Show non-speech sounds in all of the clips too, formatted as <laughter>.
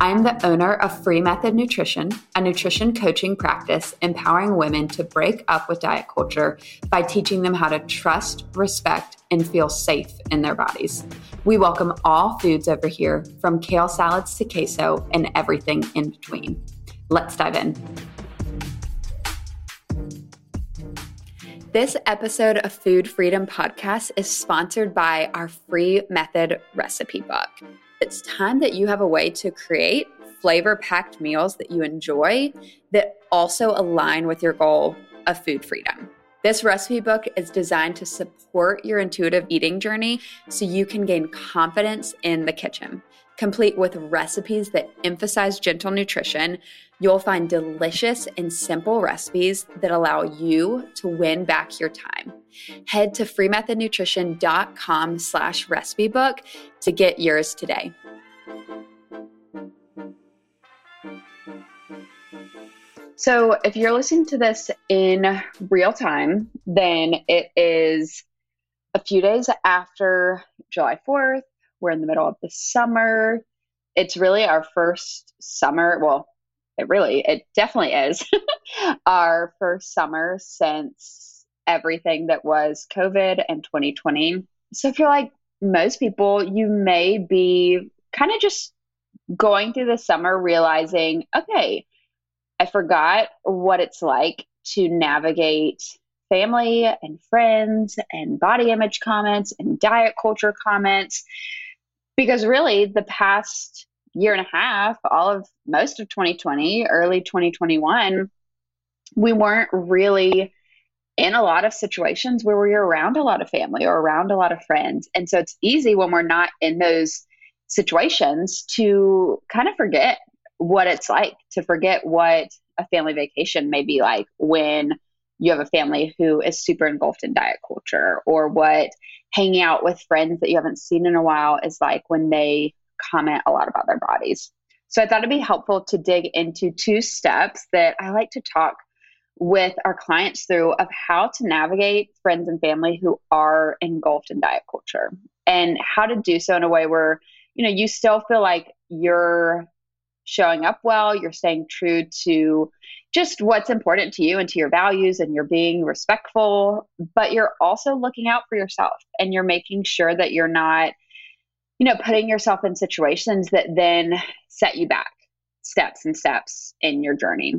I am the owner of Free Method Nutrition, a nutrition coaching practice empowering women to break up with diet culture by teaching them how to trust, respect, and feel safe in their bodies. We welcome all foods over here, from kale salads to queso and everything in between. Let's dive in. This episode of Food Freedom Podcast is sponsored by our free method recipe book. It's time that you have a way to create flavor packed meals that you enjoy that also align with your goal of food freedom. This recipe book is designed to support your intuitive eating journey so you can gain confidence in the kitchen. Complete with recipes that emphasize gentle nutrition, you'll find delicious and simple recipes that allow you to win back your time. Head to freemethodnutrition.com slash recipe book to get yours today. So, if you're listening to this in real time, then it is a few days after July 4th. We're in the middle of the summer. It's really our first summer. Well, it really, it definitely is <laughs> our first summer since everything that was COVID and 2020. So, I feel like most people, you may be kind of just going through the summer realizing, okay, I forgot what it's like to navigate family and friends and body image comments and diet culture comments. Because really, the past year and a half, all of most of 2020, early 2021, we weren't really in a lot of situations where we are around a lot of family or around a lot of friends. And so it's easy when we're not in those situations to kind of forget what it's like, to forget what a family vacation may be like when you have a family who is super engulfed in diet culture, or what hanging out with friends that you haven't seen in a while is like when they comment a lot about their bodies. So I thought it'd be helpful to dig into two steps that I like to talk with our clients through of how to navigate friends and family who are engulfed in diet culture and how to do so in a way where you know you still feel like you're showing up well, you're staying true to just what's important to you and to your values, and you're being respectful, but you're also looking out for yourself and you're making sure that you're not, you know, putting yourself in situations that then set you back steps and steps in your journey.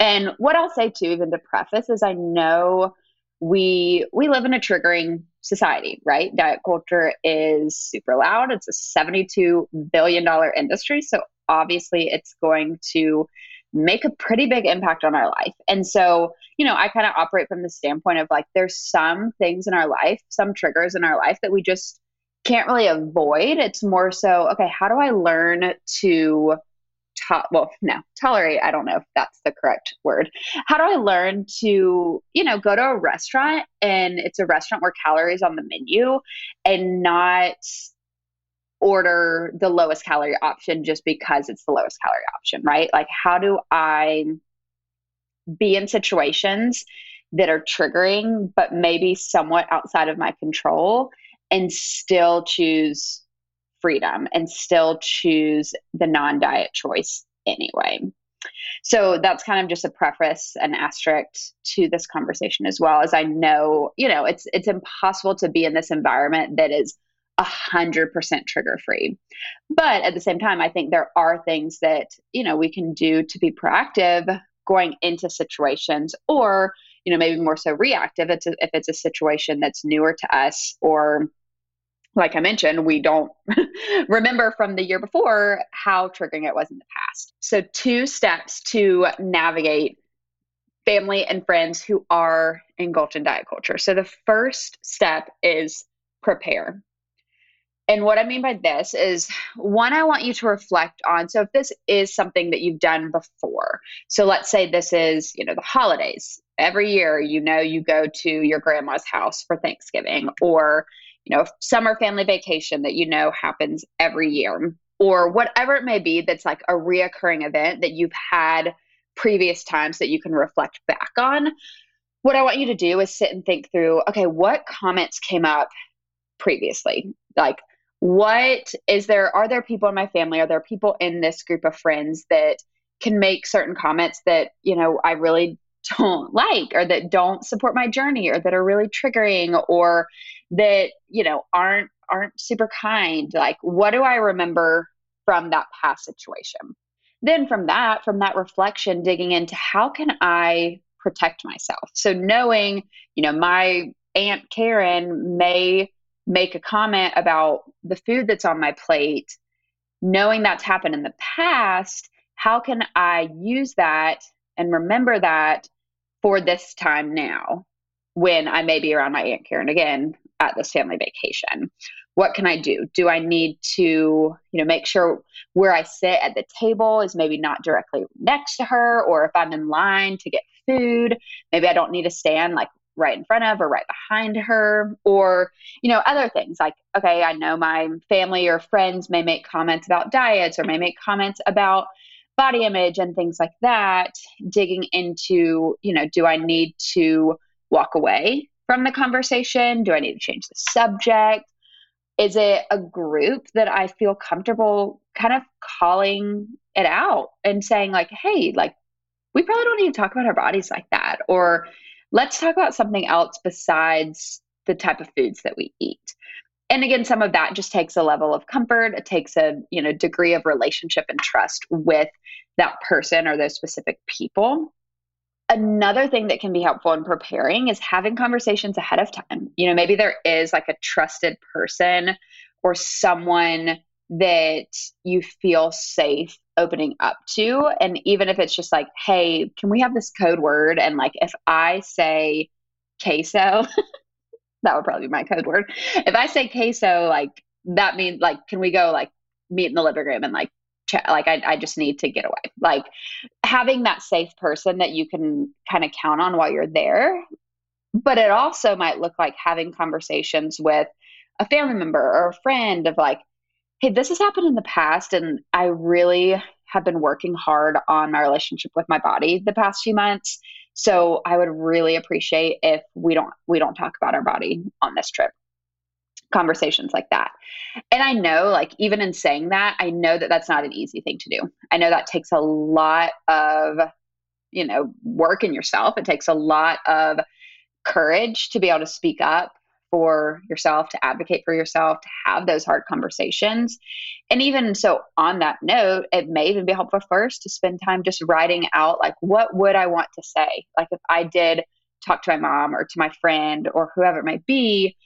And what I'll say too, even to preface, is I know we we live in a triggering society, right? Diet culture is super loud. It's a 72 billion dollar industry, so obviously it's going to make a pretty big impact on our life. And so, you know, I kind of operate from the standpoint of like, there's some things in our life, some triggers in our life that we just can't really avoid. It's more so, okay, how do I learn to, to- well, no, tolerate, I don't know if that's the correct word. How do I learn to, you know, go to a restaurant and it's a restaurant where calories on the menu and not order the lowest calorie option just because it's the lowest calorie option, right? Like, how do I be in situations that are triggering, but maybe somewhat outside of my control and still choose freedom and still choose the non diet choice anyway? So that's kind of just a preface, an asterisk to this conversation as well, as I know, you know, it's it's impossible to be in this environment that is a 100% trigger free. But at the same time, I think there are things that, you know, we can do to be proactive going into situations or, you know, maybe more so reactive it's a, if it's a situation that's newer to us or like I mentioned, we don't <laughs> remember from the year before how triggering it was in the past. So, two steps to navigate family and friends who are engulfed in diet culture. So, the first step is prepare And what I mean by this is one, I want you to reflect on. So, if this is something that you've done before, so let's say this is, you know, the holidays. Every year, you know, you go to your grandma's house for Thanksgiving or, you know, summer family vacation that you know happens every year or whatever it may be that's like a reoccurring event that you've had previous times that you can reflect back on. What I want you to do is sit and think through okay, what comments came up previously? Like, what is there are there people in my family are there people in this group of friends that can make certain comments that you know i really don't like or that don't support my journey or that are really triggering or that you know aren't aren't super kind like what do i remember from that past situation? Then from that from that reflection digging into how can i protect myself? So knowing you know my aunt karen may make a comment about the food that's on my plate, knowing that's happened in the past, how can I use that and remember that for this time now when I may be around my Aunt Karen again at this family vacation? What can I do? Do I need to, you know, make sure where I sit at the table is maybe not directly next to her, or if I'm in line to get food, maybe I don't need to stand like right in front of or right behind her or you know other things like okay i know my family or friends may make comments about diets or may make comments about body image and things like that digging into you know do i need to walk away from the conversation? Do i need to change the subject? Is it a group that i feel comfortable kind of calling it out and saying like hey like we probably don't need to talk about our bodies like that or let's talk about something else besides the type of foods that we eat and again some of that just takes a level of comfort it takes a you know degree of relationship and trust with that person or those specific people another thing that can be helpful in preparing is having conversations ahead of time you know maybe there is like a trusted person or someone that you feel safe opening up to. And even if it's just like, hey, can we have this code word? And like, if I say queso, <laughs> that would probably be my code word. If I say queso, like, that means like, can we go like meet in the living room and like, chat? Like, I, I just need to get away. Like, having that safe person that you can kind of count on while you're there. But it also might look like having conversations with a family member or a friend of like, hey, this has happened in the past, and I really have been working hard on my relationship with my body the past few months. So I would really appreciate if we don't we don't talk about our body on this trip. Conversations like that. And I know like even in saying that, I know that that's not an easy thing to do. I know that takes a lot of you know, work in yourself. It takes a lot of courage to be able to speak up for yourself, to advocate for yourself, to have those hard conversations. And even so, on that note, it may even be helpful first to spend time just writing out, like, what would I want to say? Like, if I did talk to my mom or to my friend or whoever it might be,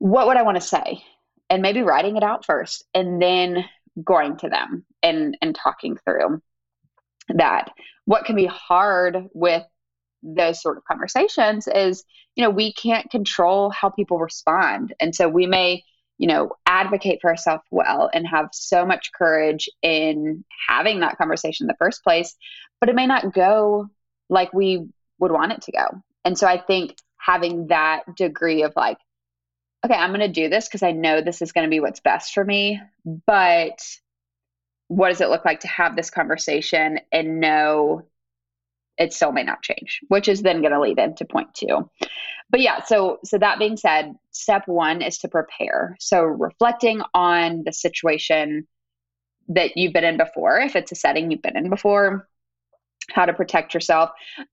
what would I want to say? And maybe writing it out first and then going to them and, and talking through that. What can be hard with those sort of conversations is you know we can't control how people respond. And so we may you know advocate for ourselves well and have so much courage in having that conversation in the first place but it may not go like we would want it to go. And so i think having that degree of like okay i'm going to do this because i know this is going to be what's best for me but what does it look like to have this conversation and know it still may not change, which is then going to lead into point two. But yeah, so so that being said, step one is to prepare. So reflecting on the situation that you've been in before, if it's a setting you've been in before, how to protect yourself.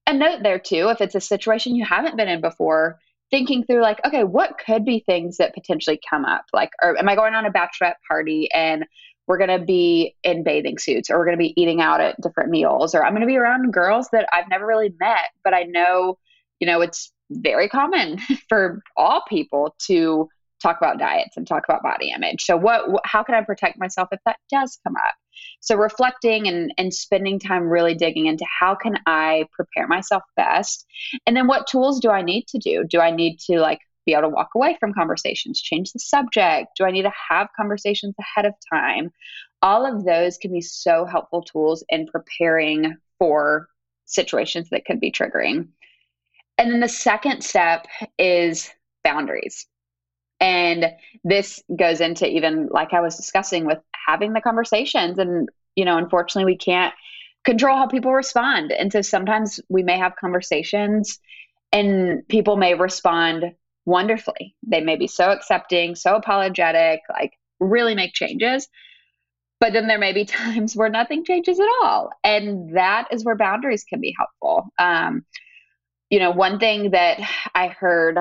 And note there too, if it's a situation you haven't been in before, thinking through like, okay, what could be things that potentially come up? Like, or am I going on a bachelorette party and we're going to be in bathing suits or we're going to be eating out at different meals or I'm going to be around girls that I've never really met, but I know, you know, it's very common <laughs> for all people to talk about diets and talk about body image. So what, how can I protect myself if that does come up? So reflecting and and spending time really digging into how can I prepare myself best? And then what tools do I need to do? Do I need to like be able to walk away from conversations, change the subject? Do I need to have conversations ahead of time? All of those can be so helpful tools in preparing for situations that could be triggering. And then the second step is boundaries. And this goes into even like I was discussing with having the conversations. And, you know, unfortunately, we can't control how people respond. And so sometimes we may have conversations and people may respond wonderfully. They may be so accepting, so apologetic, like really make changes. But then there may be <laughs> times where nothing changes at all. And that is where boundaries can be helpful. Um, you know, one thing that I heard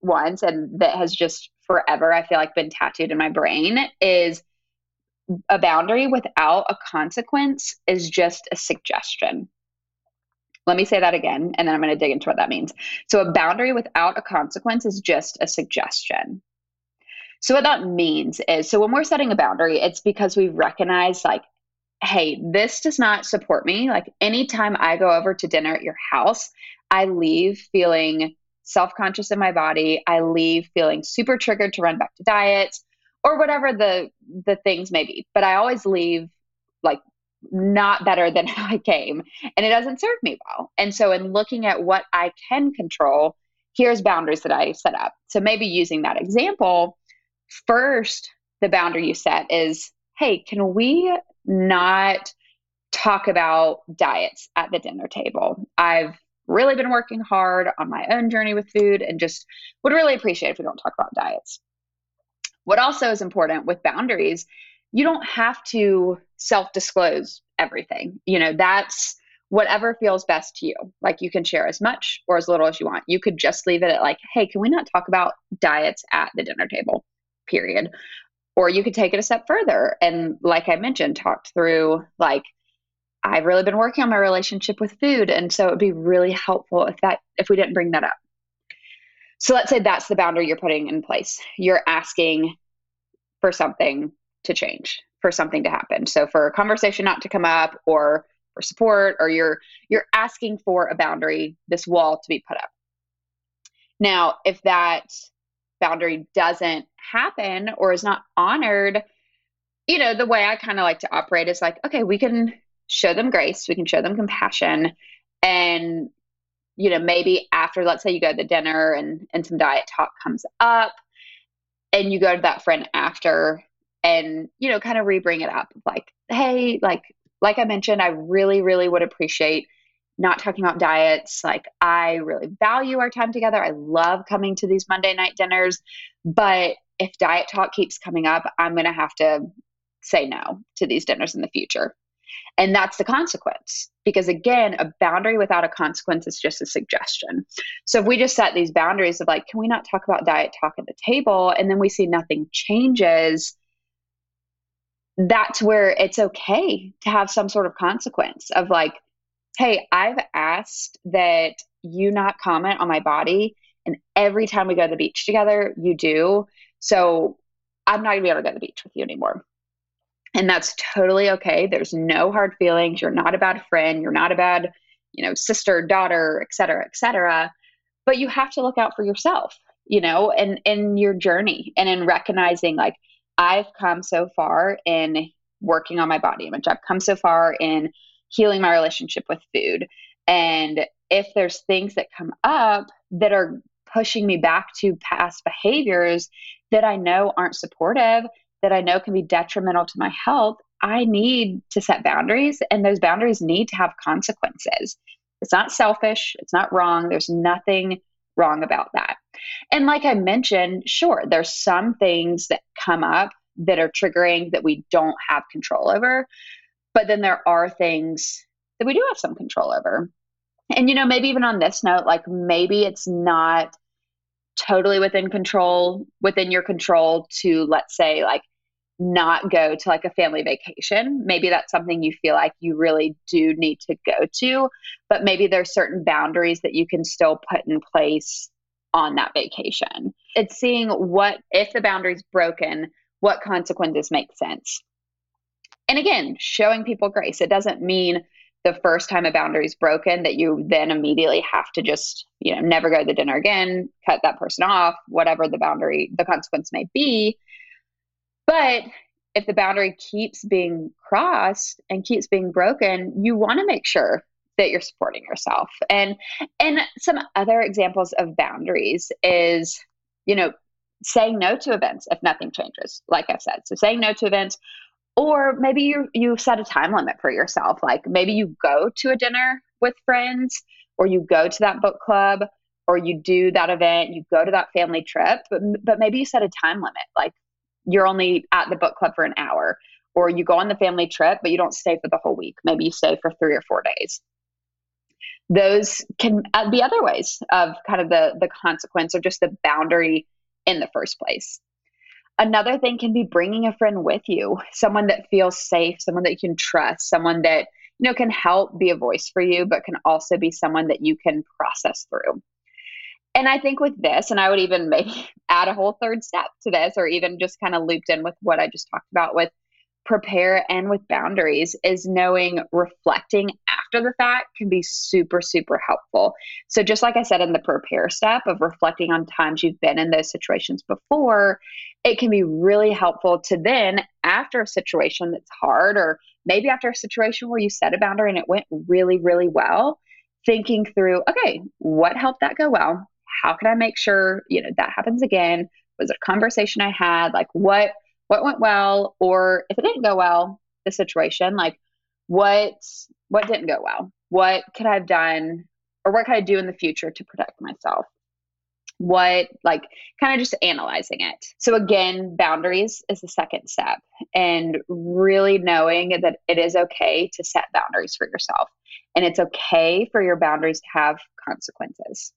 once and that has just forever, I feel like, been tattooed in my brain is a boundary without a consequence is just a suggestion. Let me say that again, and then I'm going to dig into what that means. So, a boundary without a consequence is just a suggestion. So, what that means is so when we're setting a boundary, it's because we recognize, like, hey, this does not support me. Like, anytime I go over to dinner at your house, I leave feeling self conscious in my body. I leave feeling super triggered to run back to diets or whatever the the things may be. But I always leave like not better than <laughs> how I came, and it doesn't serve me well. And so, in looking at what I can control, here's boundaries that I set up. So maybe using that example, first the boundary you set is, hey, can we not talk about diets at the dinner table? I've really been working hard on my own journey with food and just would really appreciate if we don't talk about diets. What also is important with boundaries, you don't have to self disclose everything. You know, that's whatever feels best to you. Like you can share as much or as little as you want. You could just leave it at like, hey, can we not talk about diets at the dinner table? Period. Or you could take it a step further and, like I mentioned, talked through like I've really been working on my relationship with food. And so it would be really helpful if that if we didn't bring that up. So let's say that's the boundary you're putting in place. You're asking for something to change, for something to happen. So for a conversation not to come up or for support or you're you're asking for a boundary, this wall to be put up. Now, if that boundary doesn't happen or is not honored, you know, the way I kind of like to operate is like, okay, we can show them grace, we can show them compassion. And, you know, maybe after, let's say you go to the dinner and, and some diet talk comes up, and you go to that friend after and, you know, kind of rebring it up like, hey, like, like I mentioned, I really, really would appreciate not talking about diets. Like, I really value our time together. I love coming to these Monday night dinners. But if diet talk keeps coming up, I'm going to have to say no to these dinners in the future. And that's the consequence. Because again, a boundary without a consequence is just a suggestion. So if we just set these boundaries of like, can we not talk about diet talk at the table? And then we see nothing changes, that's where it's okay to have some sort of consequence of like, hey, I've asked that you not comment on my body. And every time we go to the beach together, you do. So I'm not gonna be able to go to the beach with you anymore. And that's totally okay. There's no hard feelings. You're not a bad friend. You're not a bad, you know, sister, daughter, et cetera, et cetera. But you have to look out for yourself, you know, and in your journey and in recognizing like I've come so far in working on my body image. I've come so far in healing my relationship with food. And if there's things that come up that are pushing me back to past behaviors that I know aren't supportive, that I know can be detrimental to my health, I need to set boundaries, and those boundaries need to have consequences. It's not selfish, it's not wrong, there's nothing wrong about that. And like I mentioned, sure, there's some things that come up that are triggering that we don't have control over, but then there are things that we do have some control over. And you know, maybe even on this note, like maybe it's not totally within control within your control to let's say like not go to like a family vacation. Maybe that's something you feel like you really do need to go to, but maybe there's certain boundaries that you can still put in place on that vacation. It's seeing what, if the boundary's broken, what consequences make sense. And again, showing people grace. It doesn't mean the first time a boundary is broken that you then immediately have to just, you know, never go to the dinner again, cut that person off, whatever the boundary, the consequence may be. But if the boundary keeps being crossed and keeps being broken, you want to make sure that you're supporting yourself. And and some other examples of boundaries is, you know, saying no to events if nothing changes, like I've said. So saying no to events or maybe you you set a time limit for yourself. Like maybe you go to a dinner with friends or you go to that book club or you do that event, you go to that family trip, but but maybe you set a time limit. Like you're only at the book club for an hour or you go on the family trip but you don't stay for the whole week. Maybe you stay for 3 or 4 days. Those can uh, be other ways of kind of the the consequence or just the boundary in the first place. Another thing can be bringing a friend with you someone that feels safe someone that you can trust someone that you know can help be a voice for you but can also be someone that you can process through and i think with this and i would even maybe <laughs> add a whole third step to this or even just kind of looped in with what i just talked about with prepare and with boundaries is knowing reflecting after the fact can be super, super helpful. So, just like I said in the prepare step of reflecting on times you've been in those situations before, it can be really helpful to then, after a situation that's hard, or maybe after a situation where you set a boundary and it went really, really well, thinking through, okay, what helped that go well? How can I make sure, you know, that happens again? Was it a conversation I had? Like, what? what went well? Or if it didn't go well the situation like what what didn't go well? What could i have done? Or what could i do in the future to protect myself? What like kind of just analyzing it. So again boundaries is the second step. And really knowing that it is okay to set boundaries for yourself. And it's okay for your boundaries to have consequences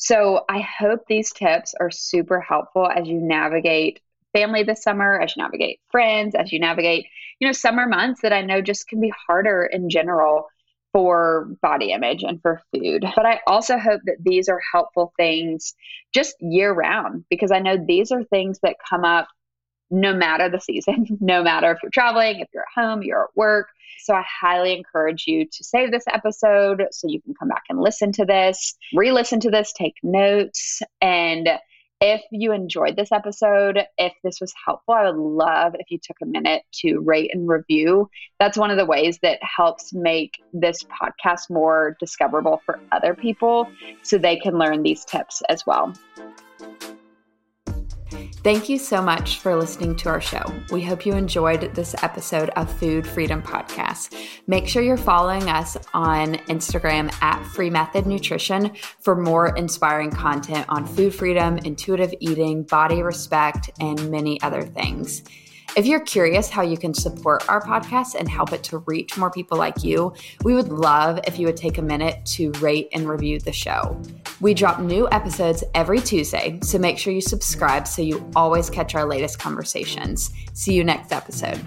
so i hope these tips are super helpful as you navigate family this summer, as you navigate friends, as you navigate, you know, summer months that I know just can be harder in general for body image and for food. But I also hope that these are helpful things just year round because I know these are things that come up no matter the season, <laughs> no matter if you're traveling, if you're at home, you're at work. So I highly encourage you to save this episode so you can come back and listen to this, re listen to this, take notes, and if you enjoyed this episode, if this was helpful, I would love if you took a minute to rate and review. That's one of the ways that helps make this podcast more discoverable for other people so they can learn these tips as well. Thank you so much for listening to our show. We hope you enjoyed this episode of Food Freedom Podcast. Make sure you're following us on Instagram at Free Method Nutrition for more inspiring content on food freedom, intuitive eating, body respect, and many other things. If you're curious how you can support our podcast and help it to reach more people like you, we would love if you would take a minute to rate and review the show. We drop new episodes every Tuesday, so make sure you subscribe so you always catch our latest conversations. See you next episode.